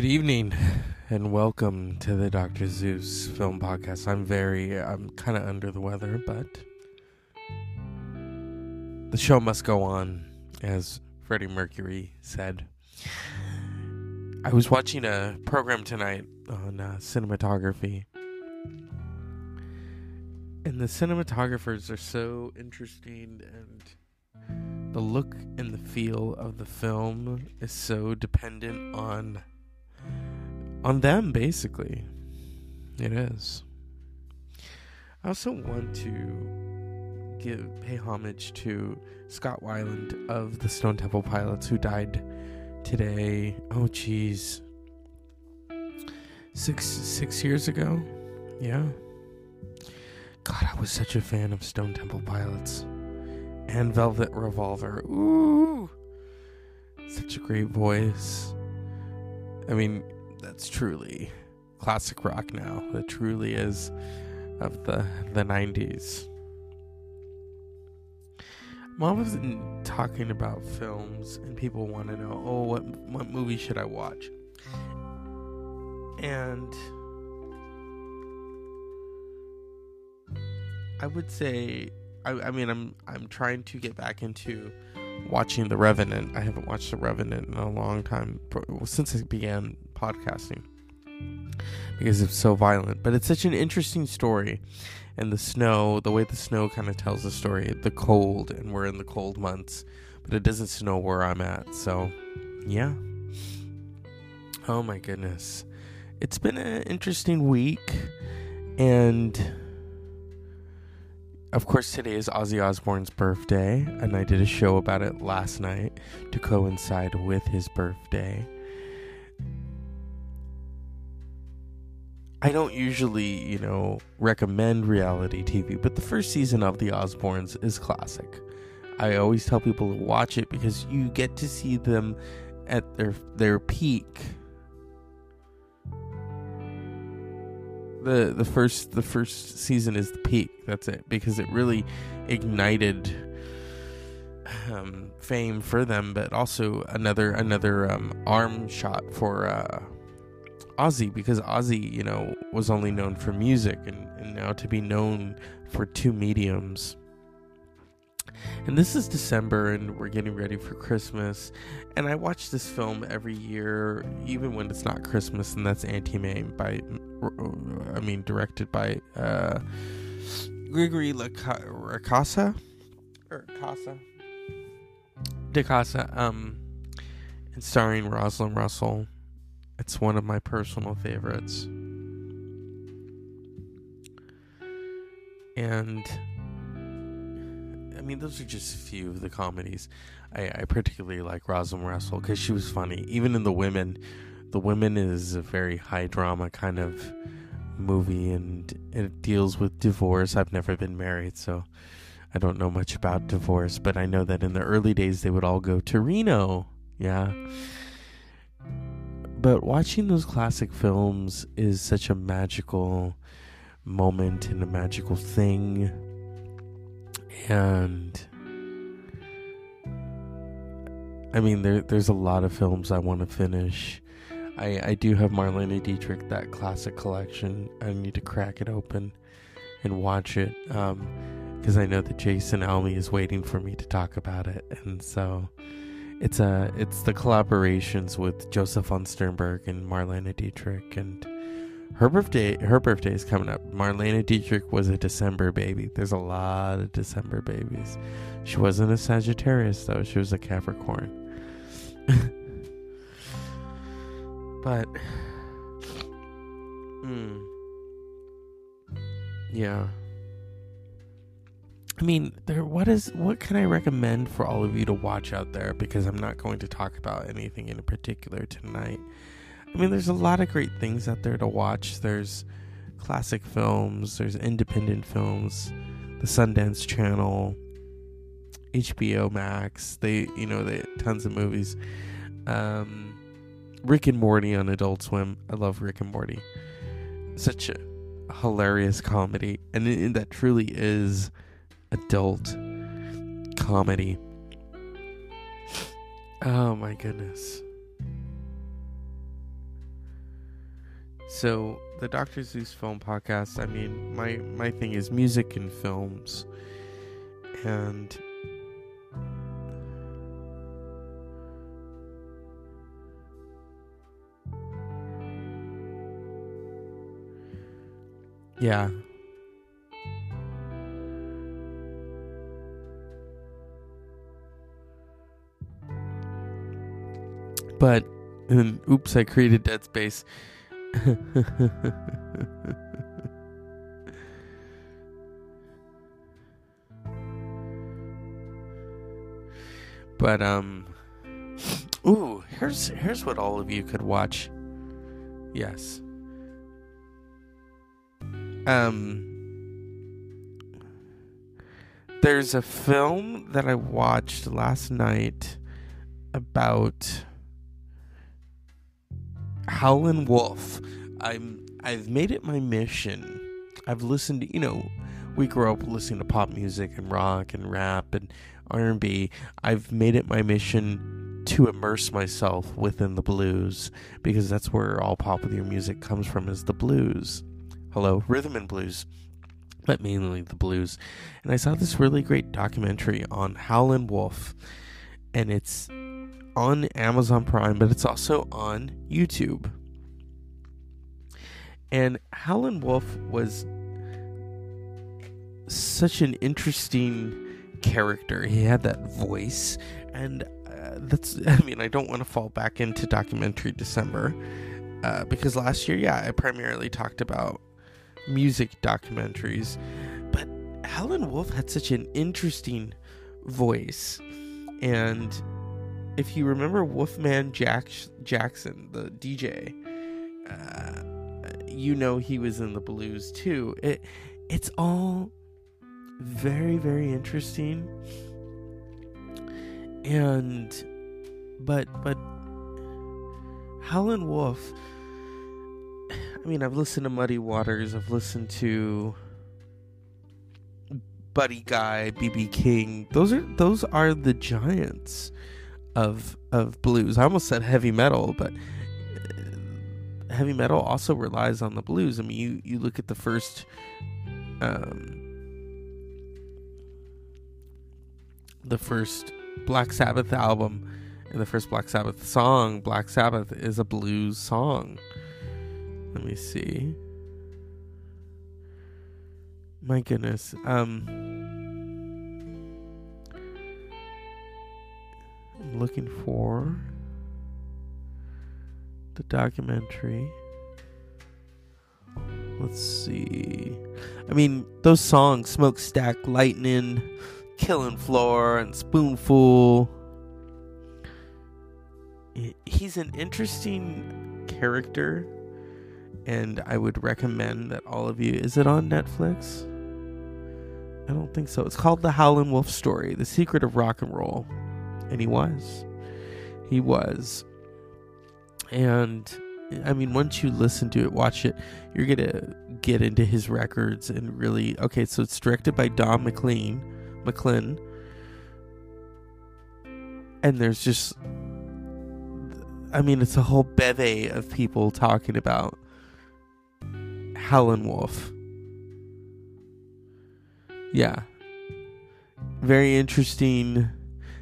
Good evening and welcome to the Dr. Zeus film podcast. I'm very, I'm kind of under the weather, but the show must go on, as Freddie Mercury said. I was watching a program tonight on uh, cinematography, and the cinematographers are so interesting, and the look and the feel of the film is so dependent on on them basically. It is. I also want to give pay homage to scott weiland of the stone temple pilots who died today. Oh jeez. Six six years ago? Yeah. God i was such a fan of stone temple pilots. And velvet revolver. Ooh! Such a great voice. I mean that's truly classic rock now. That truly is of the the nineties. I'm always talking about films, and people want to know, oh, what what movie should I watch? And I would say, I, I mean, I'm I'm trying to get back into watching The Revenant. I haven't watched The Revenant in a long time since I began podcasting because it's so violent. But it's such an interesting story. And the snow, the way the snow kind of tells the story, the cold, and we're in the cold months, but it doesn't snow where I'm at. So, yeah. Oh my goodness. It's been an interesting week. And of course, today is Ozzy Osbourne's birthday, and I did a show about it last night to coincide with his birthday. I don't usually, you know, recommend reality TV, but the first season of The Osbournes is classic. I always tell people to watch it because you get to see them at their their peak. The the first the first season is the peak. That's it because it really ignited um, fame for them, but also another another um, arm shot for uh, Ozzy because Ozzy, you know, was only known for music and, and now to be known for two mediums. And this is December and we're getting ready for Christmas. And I watch this film every year, even when it's not Christmas, and that's Auntie Mame by, I mean, directed by uh, Gregory Lacasa? Or Casa? De Casa, um, and starring Rosalind Russell. It's one of my personal favorites. And I mean, those are just a few of the comedies. I, I particularly like Rosalind Russell because she was funny. Even in The Women, The Women is a very high drama kind of movie and it deals with divorce. I've never been married, so I don't know much about divorce, but I know that in the early days they would all go to Reno. Yeah. But watching those classic films is such a magical moment and a magical thing. And I mean, there, there's a lot of films I want to finish. I, I do have Marlene Dietrich, that classic collection. I need to crack it open and watch it because um, I know that Jason Almy is waiting for me to talk about it. And so it's a it's the collaborations with Josef von Sternberg and Marlena Dietrich and her birthday her birthday is coming up. Marlena Dietrich was a December baby. There's a lot of December babies. She wasn't a Sagittarius though. She was a Capricorn. but mm, yeah. I mean, there. What is? What can I recommend for all of you to watch out there? Because I'm not going to talk about anything in particular tonight. I mean, there's a lot of great things out there to watch. There's classic films. There's independent films. The Sundance Channel, HBO Max. They, you know, they tons of movies. Um, Rick and Morty on Adult Swim. I love Rick and Morty. Such a hilarious comedy, and it, that truly is adult comedy. Oh my goodness. So the Dr. Zeus Film Podcast. I mean, my my thing is music and films, and yeah. But, and oops, I created Dead Space. but um ooh here's here's what all of you could watch yes um there's a film that i watched last night about Howlin' Wolf. I'm I've made it my mission. I've listened to you know, we grew up listening to pop music and rock and rap and R&B. I've made it my mission to immerse myself within the blues because that's where all popular music comes from is the blues. Hello, rhythm and blues, but mainly the blues. And I saw this really great documentary on Howlin' Wolf and it's on Amazon Prime, but it's also on YouTube. And Howlin' Wolf was such an interesting character. He had that voice, and uh, that's, I mean, I don't want to fall back into documentary December uh, because last year, yeah, I primarily talked about music documentaries, but Howlin' Wolf had such an interesting voice, and if you remember Wolfman Jack Jackson, the DJ, uh, you know he was in the blues too. It it's all very very interesting, and but but Howlin' Wolf. I mean, I've listened to Muddy Waters. I've listened to Buddy Guy, BB King. Those are those are the giants of of blues. I almost said heavy metal, but uh, heavy metal also relies on the blues. I mean, you you look at the first um the first Black Sabbath album and the first Black Sabbath song, Black Sabbath is a blues song. Let me see. My goodness. Um Looking for the documentary. Let's see. I mean, those songs Smokestack, Lightning, Killing Floor, and Spoonful. He's an interesting character, and I would recommend that all of you. Is it on Netflix? I don't think so. It's called The Howlin' Wolf Story The Secret of Rock and Roll. And he was. He was. And I mean, once you listen to it, watch it, you're gonna get into his records and really okay. So it's directed by Don McLean, McLean, and there's just, I mean, it's a whole bevy of people talking about Howlin' Wolf. Yeah, very interesting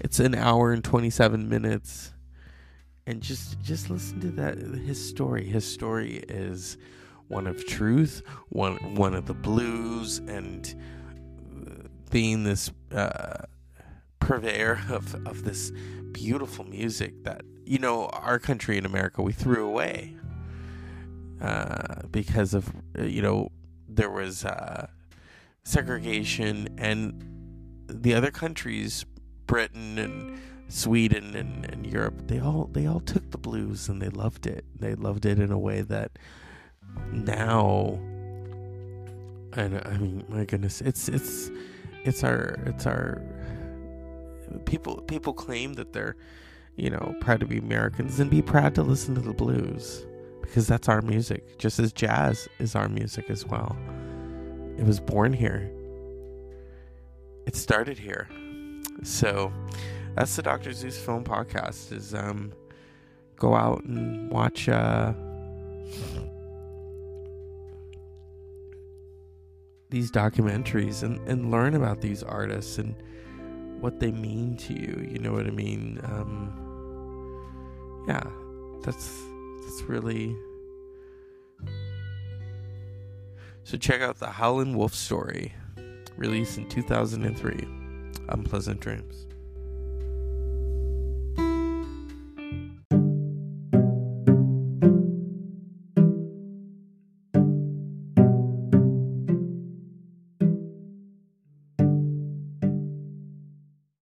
it's an hour and 27 minutes. And just just listen to that his story. His story is one of truth, one one of the blues and being this uh, purveyor of, of this beautiful music that you know our country in America we threw away uh, because of you know there was uh, segregation and the other countries Britain and Sweden and, and Europe, they all they all took the blues and they loved it. They loved it in a way that now and I mean my goodness, it's it's it's our it's our people people claim that they're you know proud to be Americans and be proud to listen to the blues because that's our music just as jazz is our music as well. It was born here. It started here. So that's the Dr. Zeus film podcast is um go out and watch uh these documentaries and, and learn about these artists and what they mean to you. You know what I mean? Um, yeah, that's that's really. So check out the Howlin' Wolf story, released in 2003. Unpleasant Dreams.